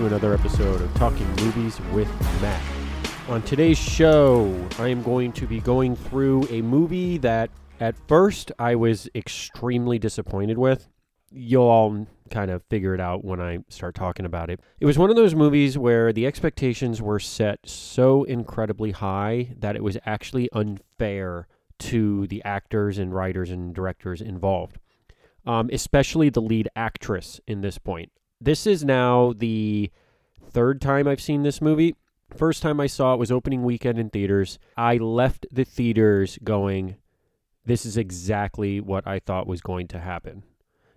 to another episode of Talking Movies with Matt. On today's show, I am going to be going through a movie that at first I was extremely disappointed with. You'll all kind of figure it out when I start talking about it. It was one of those movies where the expectations were set so incredibly high that it was actually unfair to the actors and writers and directors involved, um, especially the lead actress in this point. This is now the third time I've seen this movie. First time I saw it was opening weekend in theaters. I left the theaters going, this is exactly what I thought was going to happen.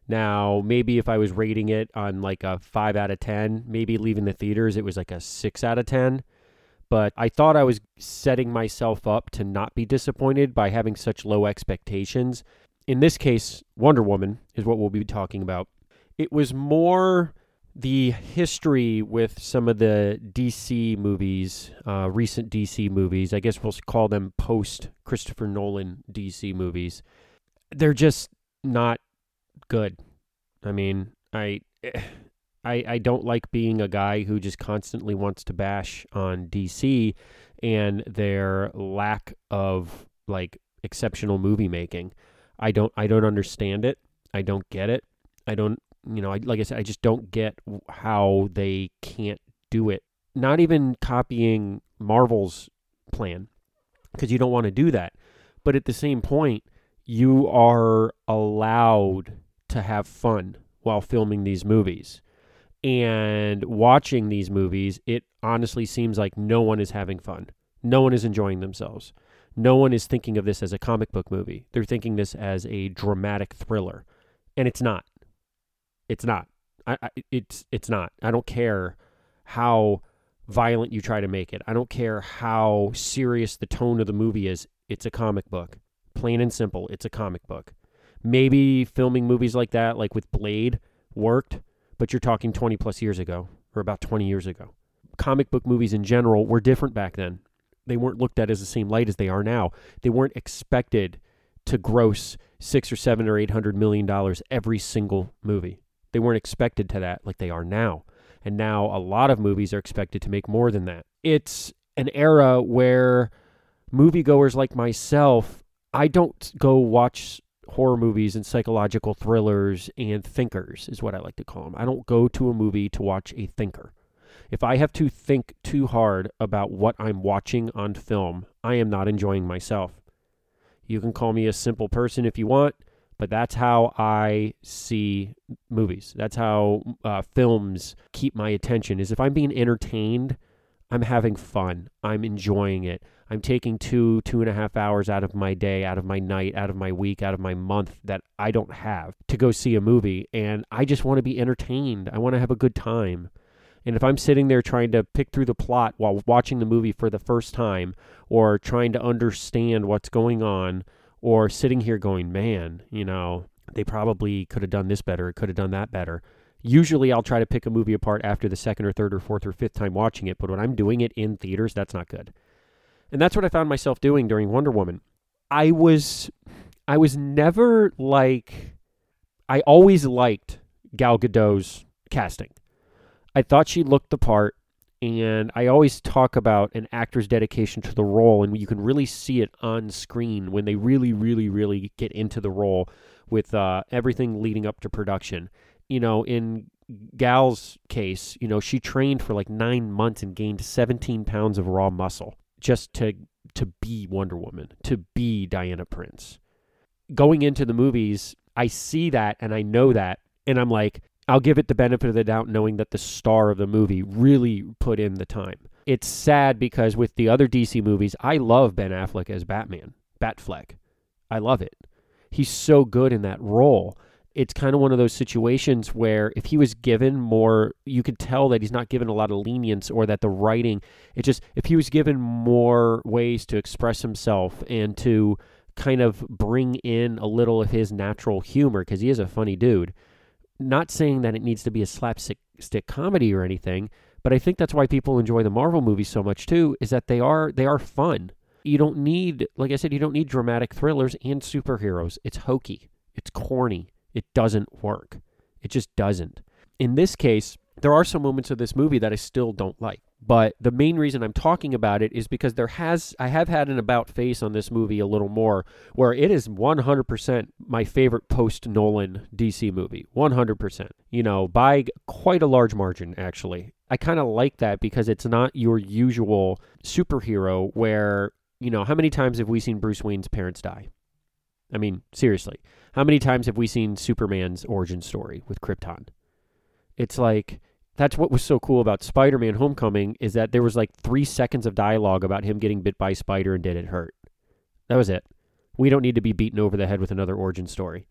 Now, maybe if I was rating it on like a 5 out of 10, maybe leaving the theaters, it was like a 6 out of 10. But I thought I was setting myself up to not be disappointed by having such low expectations. In this case, Wonder Woman is what we'll be talking about. It was more the history with some of the DC movies, uh, recent DC movies. I guess we'll call them post Christopher Nolan DC movies. They're just not good. I mean, I, I, I don't like being a guy who just constantly wants to bash on DC and their lack of like exceptional movie making. I don't, I don't understand it. I don't get it. I don't you know, I, like I said, I just don't get how they can't do it. Not even copying Marvel's plan, because you don't want to do that. But at the same point, you are allowed to have fun while filming these movies. And watching these movies, it honestly seems like no one is having fun. No one is enjoying themselves. No one is thinking of this as a comic book movie. They're thinking this as a dramatic thriller. And it's not it's not. I, I, it's it's not. I don't care how violent you try to make it. I don't care how serious the tone of the movie is. It's a comic book. Plain and simple, it's a comic book. Maybe filming movies like that, like with Blade, worked, but you're talking 20 plus years ago, or about 20 years ago. Comic book movies in general were different back then. They weren't looked at as the same light as they are now. They weren't expected to gross six or seven or eight hundred million dollars every single movie. They weren't expected to that like they are now. And now a lot of movies are expected to make more than that. It's an era where moviegoers like myself, I don't go watch horror movies and psychological thrillers and thinkers, is what I like to call them. I don't go to a movie to watch a thinker. If I have to think too hard about what I'm watching on film, I am not enjoying myself. You can call me a simple person if you want but that's how I see movies. That's how uh, films keep my attention. Is if I'm being entertained, I'm having fun. I'm enjoying it. I'm taking two, two and a half hours out of my day, out of my night, out of my week, out of my month that I don't have to go see a movie. And I just want to be entertained. I want to have a good time. And if I'm sitting there trying to pick through the plot while watching the movie for the first time or trying to understand what's going on, or sitting here going, man, you know, they probably could have done this better, it could have done that better. Usually I'll try to pick a movie apart after the second or third or fourth or fifth time watching it, but when I'm doing it in theaters, that's not good. And that's what I found myself doing during Wonder Woman. I was I was never like I always liked Gal Gadot's casting. I thought she looked the part and I always talk about an actor's dedication to the role, and you can really see it on screen when they really, really, really get into the role with uh, everything leading up to production. You know, in Gal's case, you know, she trained for like nine months and gained 17 pounds of raw muscle just to to be Wonder Woman, to be Diana Prince. Going into the movies, I see that and I know that, and I'm like, I'll give it the benefit of the doubt knowing that the star of the movie really put in the time. It's sad because with the other DC movies, I love Ben Affleck as Batman, Batfleck. I love it. He's so good in that role. It's kind of one of those situations where if he was given more, you could tell that he's not given a lot of lenience or that the writing, it just, if he was given more ways to express himself and to kind of bring in a little of his natural humor, because he is a funny dude not saying that it needs to be a slapstick stick comedy or anything, but I think that's why people enjoy the Marvel movies so much too, is that they are they are fun. You don't need, like I said, you don't need dramatic thrillers and superheroes. It's hokey. It's corny. It doesn't work. It just doesn't. In this case, there are some moments of this movie that I still don't like. But the main reason I'm talking about it is because there has I have had an about face on this movie a little more where it is 100% my favorite post Nolan DC movie. 100%. You know, by quite a large margin actually. I kind of like that because it's not your usual superhero where, you know, how many times have we seen Bruce Wayne's parents die? I mean, seriously. How many times have we seen Superman's origin story with Krypton? It's like that's what was so cool about Spider-Man Homecoming is that there was like 3 seconds of dialogue about him getting bit by a spider and did it hurt. That was it. We don't need to be beaten over the head with another origin story.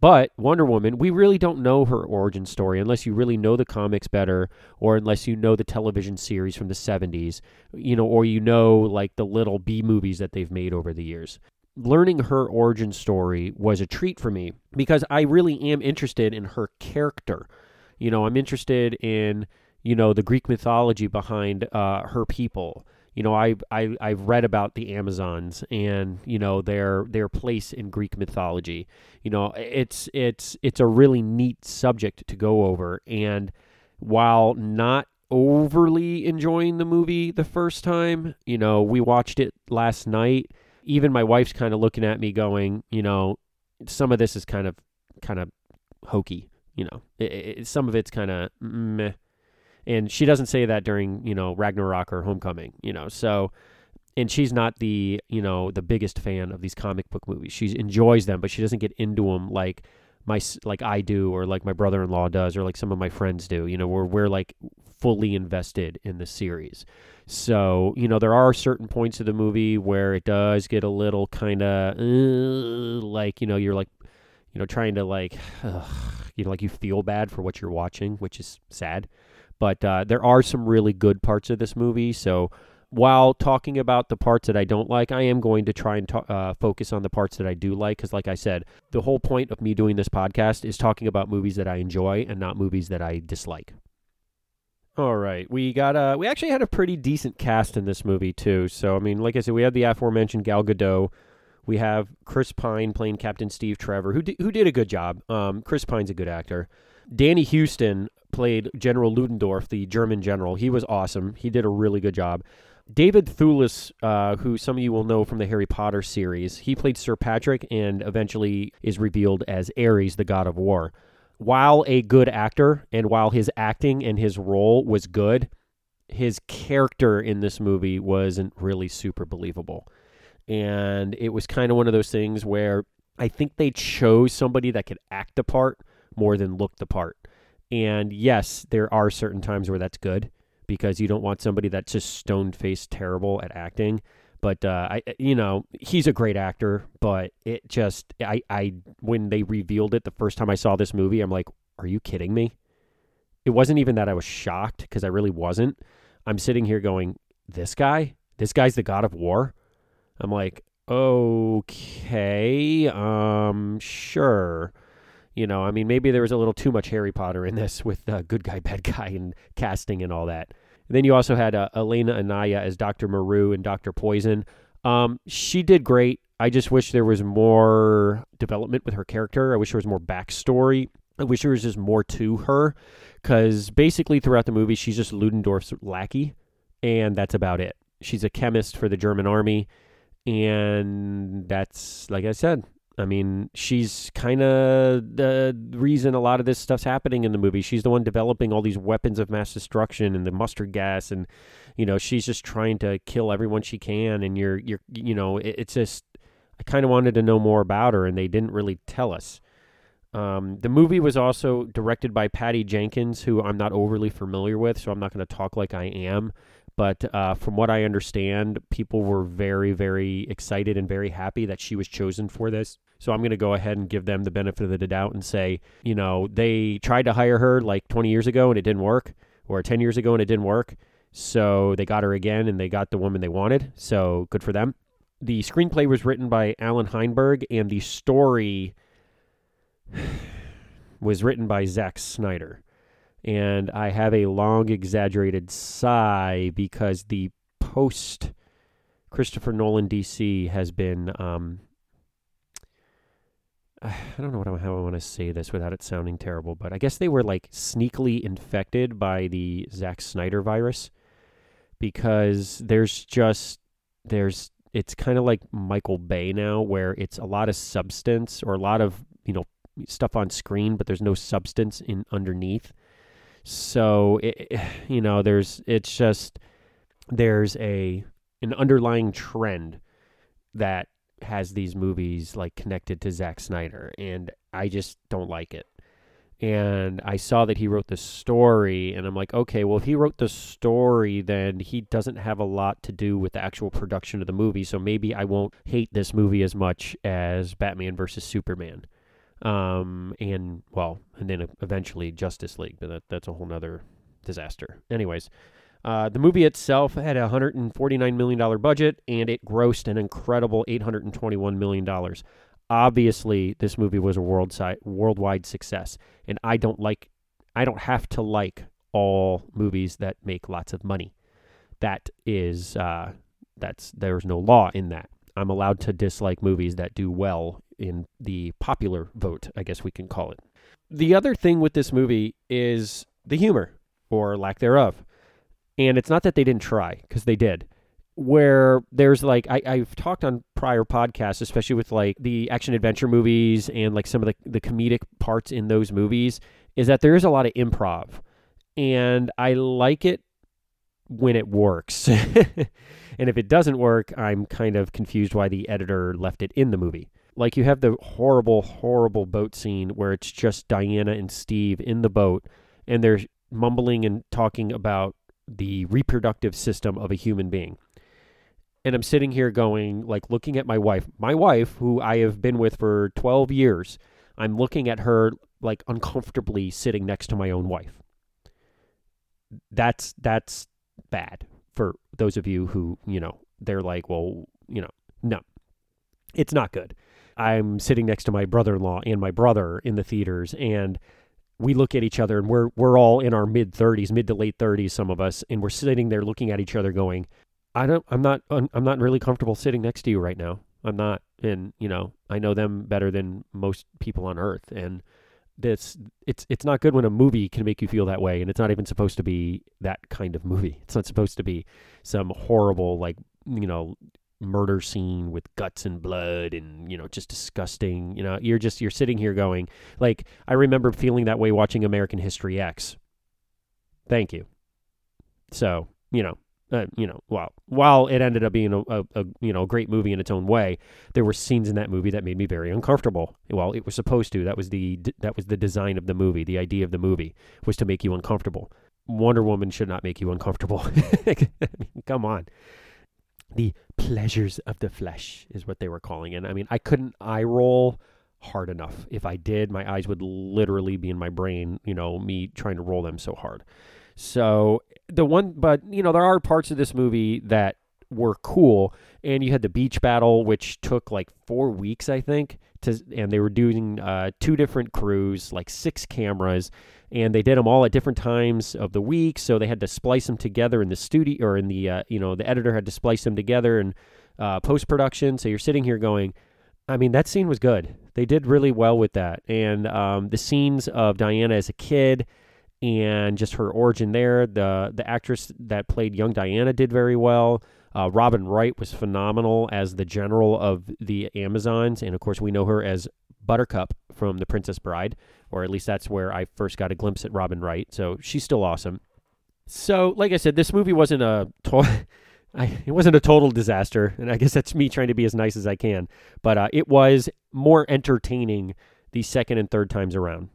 But Wonder Woman, we really don't know her origin story unless you really know the comics better or unless you know the television series from the 70s, you know, or you know like the little B movies that they've made over the years. Learning her origin story was a treat for me because I really am interested in her character. You know, I'm interested in, you know, the Greek mythology behind uh, her people you know I I I've read about the Amazons and you know their their place in Greek mythology. You know it's it's it's a really neat subject to go over and while not overly enjoying the movie the first time, you know, we watched it last night. Even my wife's kind of looking at me going, you know, some of this is kind of kind of hokey, you know. It, it, some of it's kind of meh and she doesn't say that during you know Ragnarok or Homecoming, you know. So, and she's not the you know the biggest fan of these comic book movies. She enjoys them, but she doesn't get into them like my like I do, or like my brother-in-law does, or like some of my friends do. You know, where we're like fully invested in the series. So, you know, there are certain points of the movie where it does get a little kind of uh, like, you know, you're like, you know, trying to like, uh, you know, like you feel bad for what you're watching, which is sad. But uh, there are some really good parts of this movie. So while talking about the parts that I don't like, I am going to try and uh, focus on the parts that I do like. Because, like I said, the whole point of me doing this podcast is talking about movies that I enjoy and not movies that I dislike. All right, we got a. We actually had a pretty decent cast in this movie too. So I mean, like I said, we had the aforementioned Gal Gadot. We have Chris Pine playing Captain Steve Trevor, who who did a good job. Um, Chris Pine's a good actor. Danny Huston played General Ludendorff, the German general. He was awesome. He did a really good job. David Thewlis, uh, who some of you will know from the Harry Potter series, he played Sir Patrick and eventually is revealed as Ares, the god of war. While a good actor and while his acting and his role was good, his character in this movie wasn't really super believable. And it was kind of one of those things where I think they chose somebody that could act the part more than look the part. And yes, there are certain times where that's good because you don't want somebody that's just stone faced terrible at acting. But uh, I, you know, he's a great actor. But it just, I, I, when they revealed it the first time I saw this movie, I'm like, are you kidding me? It wasn't even that I was shocked because I really wasn't. I'm sitting here going, this guy, this guy's the god of war. I'm like, okay, um, sure. You know, I mean, maybe there was a little too much Harry Potter in this with uh, good guy, bad guy, and casting and all that. And then you also had uh, Elena Anaya as Dr. Maru and Dr. Poison. Um, she did great. I just wish there was more development with her character. I wish there was more backstory. I wish there was just more to her because basically throughout the movie, she's just Ludendorff's lackey, and that's about it. She's a chemist for the German army, and that's, like I said, I mean, she's kind of the reason a lot of this stuff's happening in the movie. She's the one developing all these weapons of mass destruction and the mustard gas, and you know, she's just trying to kill everyone she can. And you're, you're, you know, it, it's just, I kind of wanted to know more about her, and they didn't really tell us. Um, the movie was also directed by Patty Jenkins, who I'm not overly familiar with, so I'm not going to talk like I am. But uh, from what I understand, people were very, very excited and very happy that she was chosen for this. So I'm going to go ahead and give them the benefit of the doubt and say, you know, they tried to hire her like 20 years ago and it didn't work, or 10 years ago and it didn't work. So they got her again and they got the woman they wanted. So good for them. The screenplay was written by Allan Heinberg and the story was written by Zack Snyder. And I have a long exaggerated sigh because the post Christopher Nolan DC has been um, I don't know what how I want to say this without it sounding terrible, but I guess they were like sneakily infected by the Zack Snyder virus because there's just there's it's kind of like Michael Bay now where it's a lot of substance or a lot of, you know, stuff on screen but there's no substance in underneath. So, it, you know, there's it's just there's a an underlying trend that has these movies like connected to Zack Snyder, and I just don't like it. And I saw that he wrote the story, and I'm like, okay, well, if he wrote the story, then he doesn't have a lot to do with the actual production of the movie. So maybe I won't hate this movie as much as Batman versus Superman. Um, and well, and then eventually Justice League, but that, that's a whole nother disaster. Anyways, uh, the movie itself had a $149 million budget and it grossed an incredible $821 million. Obviously, this movie was a world si- worldwide success, and I don't like, I don't have to like all movies that make lots of money. That is, uh, that's there's no law in that. I'm allowed to dislike movies that do well in the popular vote, I guess we can call it. The other thing with this movie is the humor or lack thereof. And it's not that they didn't try, because they did. Where there's like I, I've talked on prior podcasts, especially with like the action adventure movies and like some of the, the comedic parts in those movies, is that there is a lot of improv. And I like it when it works. and if it doesn't work, I'm kind of confused why the editor left it in the movie. Like you have the horrible, horrible boat scene where it's just Diana and Steve in the boat and they're mumbling and talking about the reproductive system of a human being. And I'm sitting here going, like, looking at my wife, my wife, who I have been with for 12 years. I'm looking at her, like, uncomfortably sitting next to my own wife. That's, that's bad for those of you who, you know, they're like, well, you know, no, it's not good. I'm sitting next to my brother in law and my brother in the theaters, and we look at each other and we're we're all in our mid 30s, mid to late 30s some of us and we're sitting there looking at each other going, I don't I'm not I'm not really comfortable sitting next to you right now. I'm not and you know, I know them better than most people on earth and this it's it's not good when a movie can make you feel that way and it's not even supposed to be that kind of movie. It's not supposed to be some horrible like, you know, murder scene with guts and blood and you know just disgusting you know you're just you're sitting here going like i remember feeling that way watching american history x. Thank you. So you know uh, you know while while it ended up being a, a, a, you know great movie in its own way there were scenes in that movie that made me very uncomfortable. Well it was supposed to. That was the that was the design of the movie. The idea of the movie was to make you uncomfortable. Wonder woman should not make you uncomfortable. Come on the pleasures of the flesh is what they were calling it. I mean, I couldn't eye roll hard enough. If I did, my eyes would literally be in my brain, you know, me trying to roll them so hard. So the one, but you know, there are parts of this movie that were cool. And you had the beach battle, which took like four weeks, I think, to, and they were doing uh, two different crews, like six cameras, and they did them all at different times of the week. So they had to splice them together in the studio or in the, uh, you know, the editor had to splice them together in uh, post production. So you're sitting here going, I mean, that scene was good. They did really well with that. And um, the scenes of Diana as a kid and just her origin there, the the actress that played young Diana did very well. Uh, Robin Wright was phenomenal as the general of the Amazons, and of course we know her as Buttercup from The Princess Bride, or at least that's where I first got a glimpse at Robin Wright. So she's still awesome. So, like I said, this movie wasn't a to- I, it wasn't a total disaster, and I guess that's me trying to be as nice as I can. But uh, it was more entertaining the second and third times around.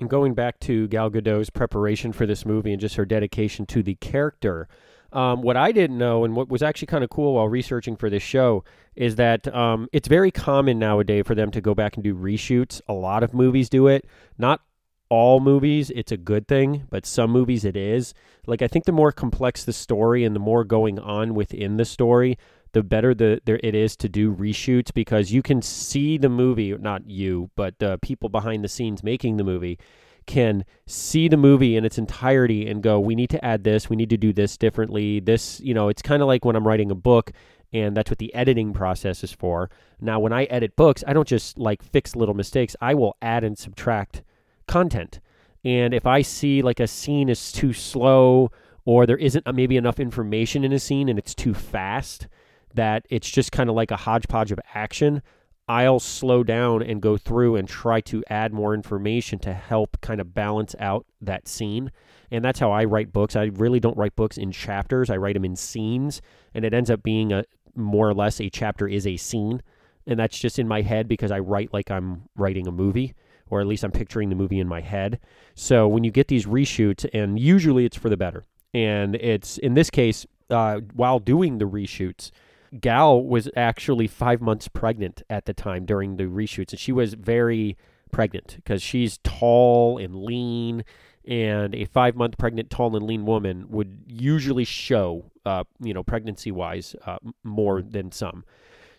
And going back to Gal Gadot's preparation for this movie and just her dedication to the character, um, what I didn't know, and what was actually kind of cool while researching for this show, is that um, it's very common nowadays for them to go back and do reshoots. A lot of movies do it. Not all movies, it's a good thing, but some movies it is. Like I think the more complex the story and the more going on within the story, the better the there it is to do reshoots because you can see the movie, not you, but the people behind the scenes making the movie can see the movie in its entirety and go, we need to add this, we need to do this differently. This, you know, it's kind of like when I'm writing a book and that's what the editing process is for. Now, when I edit books, I don't just like fix little mistakes. I will add and subtract content. And if I see like a scene is too slow or there isn't uh, maybe enough information in a scene and it's too fast that it's just kind of like a hodgepodge of action, I'll slow down and go through and try to add more information to help kind of balance out that scene. And that's how I write books. I really don't write books in chapters. I write them in scenes, and it ends up being a more or less a chapter is a scene. And that's just in my head because I write like I'm writing a movie, or at least I'm picturing the movie in my head. So when you get these reshoots, and usually it's for the better. And it's in this case, uh, while doing the reshoots, Gal was actually five months pregnant at the time during the reshoots, and she was very pregnant because she's tall and lean, and a five month pregnant, tall and lean woman would usually show, uh, you know, pregnancy wise, uh, more than some.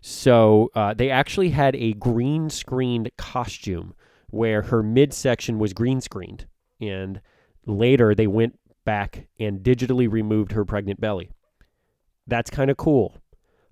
So uh, they actually had a green screened costume where her midsection was green screened, and later they went back and digitally removed her pregnant belly. That's kind of cool.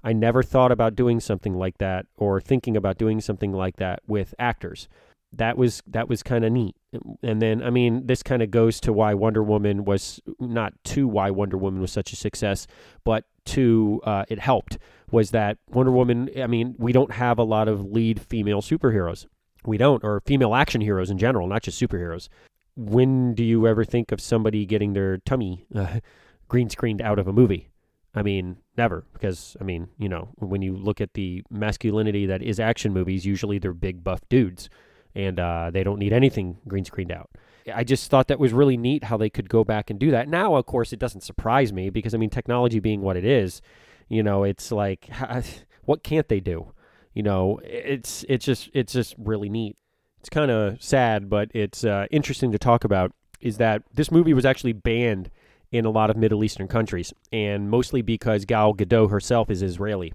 I never thought about doing something like that or thinking about doing something like that with actors. That was that was kind of neat. And then I mean this kind of goes to why Wonder Woman was not to why Wonder Woman was such a success, but to uh, it helped was that Wonder Woman. I mean we don't have a lot of lead female superheroes. We don't, or female action heroes in general, not just superheroes. When do you ever think of somebody getting their tummy uh, green screened out of a movie? I mean, never, because I mean, you know, when you look at the masculinity that is action movies, usually they're big buff dudes, and uh, they don't need anything green screened out. I just thought that was really neat how they could go back and do that. Now, of course, it doesn't surprise me because I mean, technology being what it is, you know, it's like, what can't they do? You know, it's it's just it's just really neat. It's kind of sad, but it's uh, interesting to talk about. Is that this movie was actually banned in a lot of Middle Eastern countries, and mostly because Gal Gadot herself is Israeli.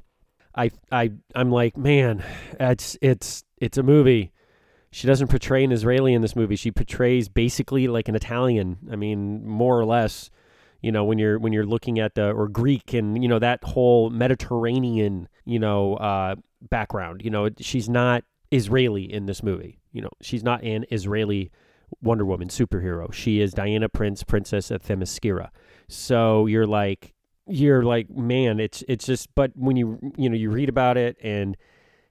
I I I'm like, man, it's it's it's a movie. She doesn't portray an Israeli in this movie. She portrays basically like an Italian. I mean, more or less. You know, when you're when you're looking at the or Greek and you know that whole Mediterranean you know uh, background. You know, she's not Israeli in this movie. You know, she's not an Israeli Wonder Woman superhero. She is Diana Prince, Princess of Themyscira. So you're like, you're like, man, it's it's just. But when you you know you read about it and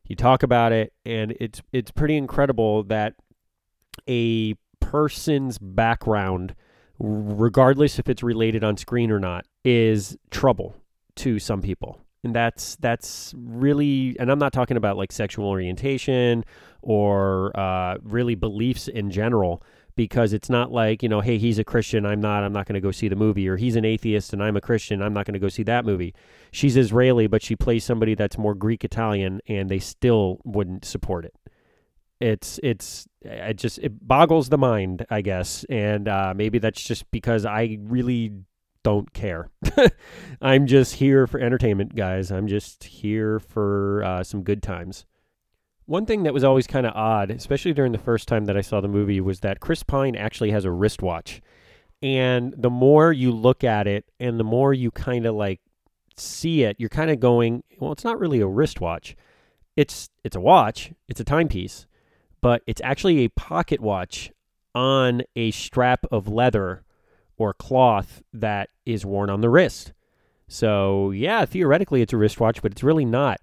you talk about it, and it's it's pretty incredible that a person's background, regardless if it's related on screen or not, is trouble to some people and that's that's really and i'm not talking about like sexual orientation or uh, really beliefs in general because it's not like you know hey he's a christian i'm not i'm not going to go see the movie or he's an atheist and i'm a christian i'm not going to go see that movie. She's israeli but she plays somebody that's more greek italian and they still wouldn't support it. It's it's it just it boggles the mind i guess and uh, maybe that's just because i really don't care. I'm just here for entertainment, guys. I'm just here for uh, some good times. One thing that was always kind of odd, especially during the first time that I saw the movie, was that Chris Pine actually has a wristwatch. And the more you look at it and the more you kind of like see it, you're kind of going, well, it's not really a wristwatch. It's it's a watch, it's a timepiece, but it's actually a pocket watch on a strap of leather or cloth that is worn on the wrist. So, yeah, theoretically it's a wristwatch, but it's really not.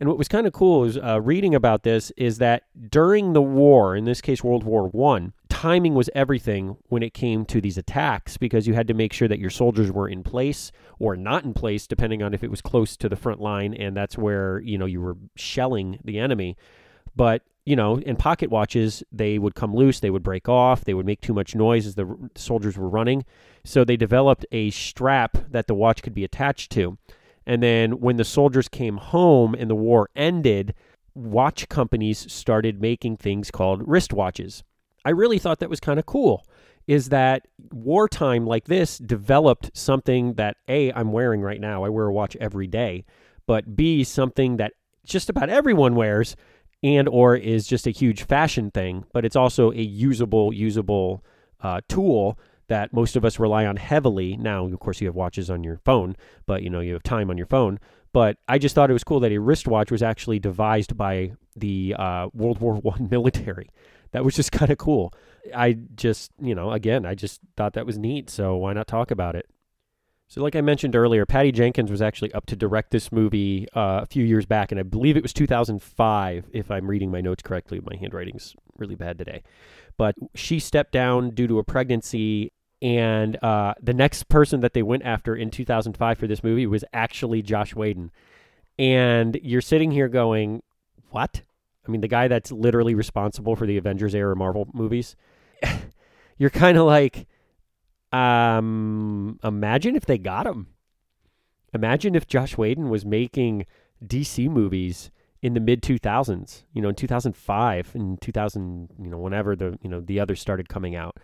And what was kind of cool is uh, reading about this is that during the war, in this case World War One, timing was everything when it came to these attacks because you had to make sure that your soldiers were in place or not in place, depending on if it was close to the front line, and that's where you know you were shelling the enemy. But you know, in pocket watches, they would come loose, they would break off, they would make too much noise as the soldiers were running. So they developed a strap that the watch could be attached to. And then when the soldiers came home and the war ended, watch companies started making things called wristwatches. I really thought that was kind of cool. Is that wartime like this developed something that A, I'm wearing right now. I wear a watch every day. But B, something that just about everyone wears and or is just a huge fashion thing, but it's also a usable usable uh, tool that most of us rely on heavily. Now, of course, you have watches on your phone, but you know you have time on your phone. But I just thought it was cool that a wristwatch was actually devised by the uh, World War One military. That was just kind of cool. I just, you know, again, I just thought that was neat. So why not talk about it? So, like I mentioned earlier, Patty Jenkins was actually up to direct this movie uh, a few years back, and I believe it was 2005, if I'm reading my notes correctly. My handwriting's really bad today. But she stepped down due to a pregnancy, and uh, the next person that they went after in 2005 for this movie was actually Josh Whedon. And you're sitting here going, What? I mean, the guy that's literally responsible for the Avengers era Marvel movies. you're kind of like, um, imagine if they got him. Imagine if Josh Whedon was making DC movies in the mid 2000s, you know, in 2005 and 2000, you know, whenever the, you know, the others started coming out.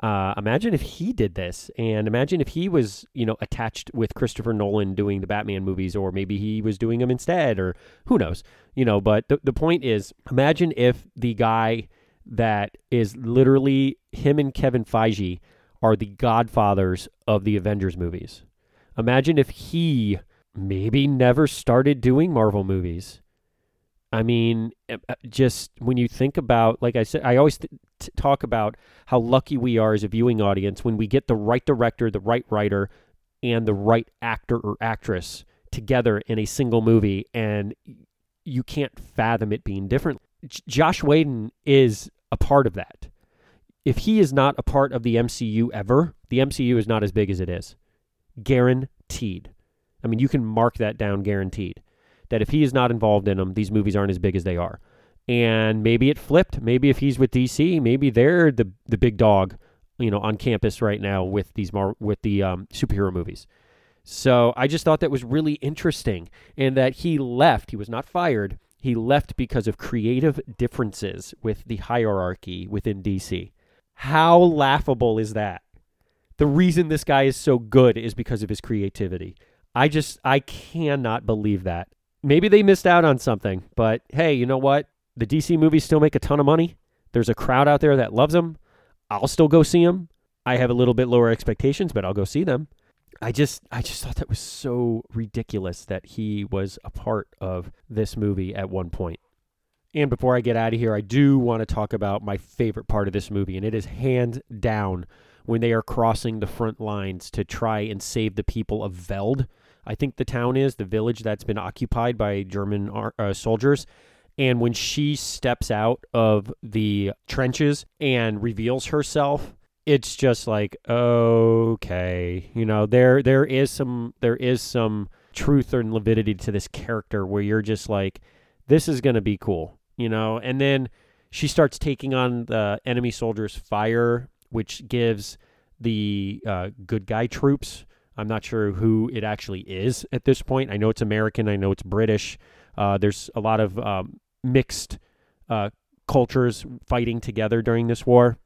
Uh, imagine if he did this and imagine if he was, you know, attached with Christopher Nolan doing the Batman movies or maybe he was doing them instead or who knows, you know, but the, the point is imagine if the guy that is literally him and Kevin Feige are the godfathers of the Avengers movies. Imagine if he maybe never started doing Marvel movies. I mean, eh, eh, just when you think about, like I said, I always th- talk about how lucky we are as a viewing audience when we get the right director, the right writer, and the right actor or actress together in a single movie, and you can't fathom it being different. J- Josh Whedon is a part of that if he is not a part of the MCU ever, the MCU is not as big as it is. Guaranteed. I mean, you can mark that down guaranteed. That if he is not involved in them, these movies aren't as big as they are. And maybe it flipped. Maybe if he's with DC, maybe they're the the big dog, you know, on campus right now with these mar- with the um, superhero movies. So I just thought that was really interesting, and that he left. He was not fired. He left because of creative differences with the hierarchy within DC. How laughable is that? The reason this guy is so good is because of his creativity. I just, I cannot believe that. Maybe they missed out on something, but hey, you know what? The DC movies still make a ton of money. There's a crowd out there that loves them. I'll still go see them. I have a little bit lower expectations, but I'll go see them. I just I just thought that was so ridiculous that he was a part of this movie at one point. And before I get out of here, I do want to talk about my favorite part of this movie, and it is hands down when they are crossing the front lines to try and save the people of Veld. I think the town is the village that's been occupied by German uh, soldiers. And when she steps out of the trenches and reveals herself, it's just like okay, you know, there there is some there is some truth and validity to this character where you're just like, this is gonna be cool you know, and then she starts taking on the enemy soldiers' fire, which gives the uh, good guy troops. I'm not sure who it actually is at this point. I know it's American. I know it's British. Uh, there's a lot of um, mixed uh, cultures fighting together during this war.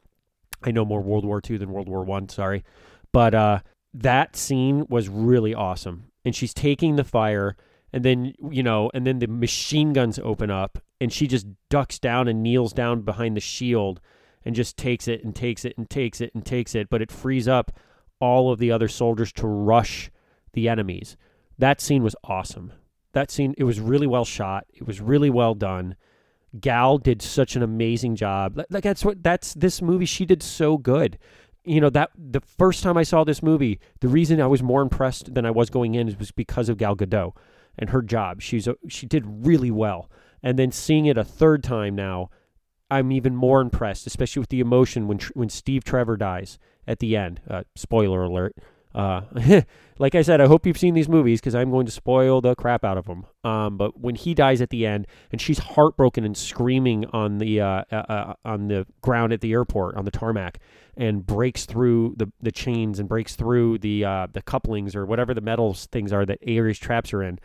I know more World War II than World War One. Sorry, but uh, that scene was really awesome. And she's taking the fire, and then you know, and then the machine guns open up, and she just ducks down and kneels down behind the shield and just takes it and takes it and takes it and takes it, but it frees up all of the other soldiers to rush the enemies. That scene was awesome. That scene it was really well shot. It was really well done. Gal did such an amazing job. Like that's what that's this movie she did so good. You know that the first time I saw this movie, the reason I was more impressed than I was going in was because of Gal Gadot and her job. She's a, she did really well. And then seeing it a third time now, I'm even more impressed, especially with the emotion when when Steve Trevor dies at the end. Uh, spoiler alert. Uh, like I said, I hope you've seen these movies because I'm going to spoil the crap out of them. Um, but when he dies at the end, and she's heartbroken and screaming on the uh, uh, uh, on the ground at the airport on the tarmac, and breaks through the, the chains and breaks through the uh, the couplings or whatever the metals things are that Ares traps her in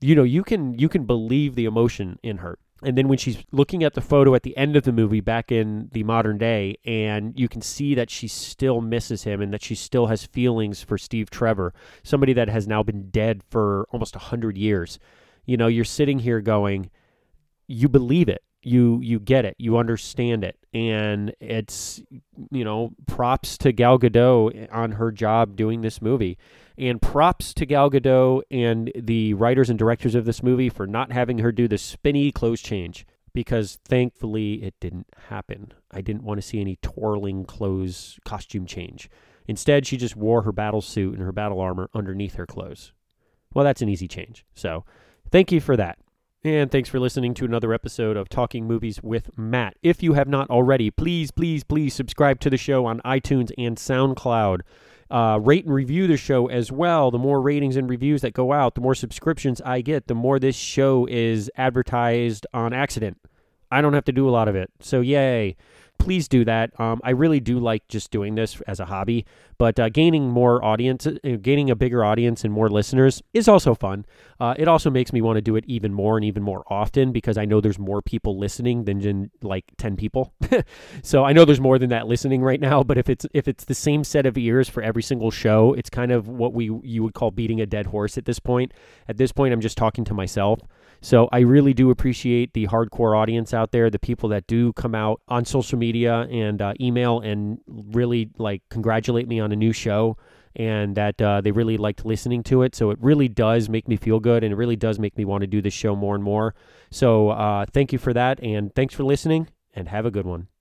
you know you can you can believe the emotion in her. And then when she's looking at the photo at the end of the movie back in the modern day and you can see that she still misses him and that she still has feelings for Steve Trevor somebody that has now been dead for almost 100 years you know you're sitting here going you believe it. You you get it, you understand it, and it's you know props to Gal Gadot on her job doing this movie, and props to Gal Gadot and the writers and directors of this movie for not having her do the spinny clothes change because thankfully it didn't happen. I didn't want to see any twirling clothes costume change. Instead, she just wore her battle suit and her battle armor underneath her clothes. Well, that's an easy change. So, thank you for that. And thanks for listening to another episode of Talking Movies with Matt. If you have not already, please, please, please subscribe to the show on iTunes and SoundCloud. Uh, rate and review the show as well. The more ratings and reviews that go out, the more subscriptions I get, the more this show is advertised on accident. I don't have to do a lot of it. So, yay please do that. Um, I really do like just doing this as a hobby, but uh, gaining more audience, uh, gaining a bigger audience and more listeners is also fun. Uh, it also makes me want to do it even more and even more often because I know there's more people listening than like 10 people. so I know there's more than that listening right now, but if it's if it's the same set of ears for every single show, it's kind of what we you would call beating a dead horse at this point. At this point, I'm just talking to myself. So I really do appreciate the hardcore audience out there, the people that do come out on social media and uh, email and really like congratulate me on a new show and that uh, they really liked listening to it. So it really does make me feel good and it really does make me want to do this show more and more. So uh, thank you for that and thanks for listening and have a good one.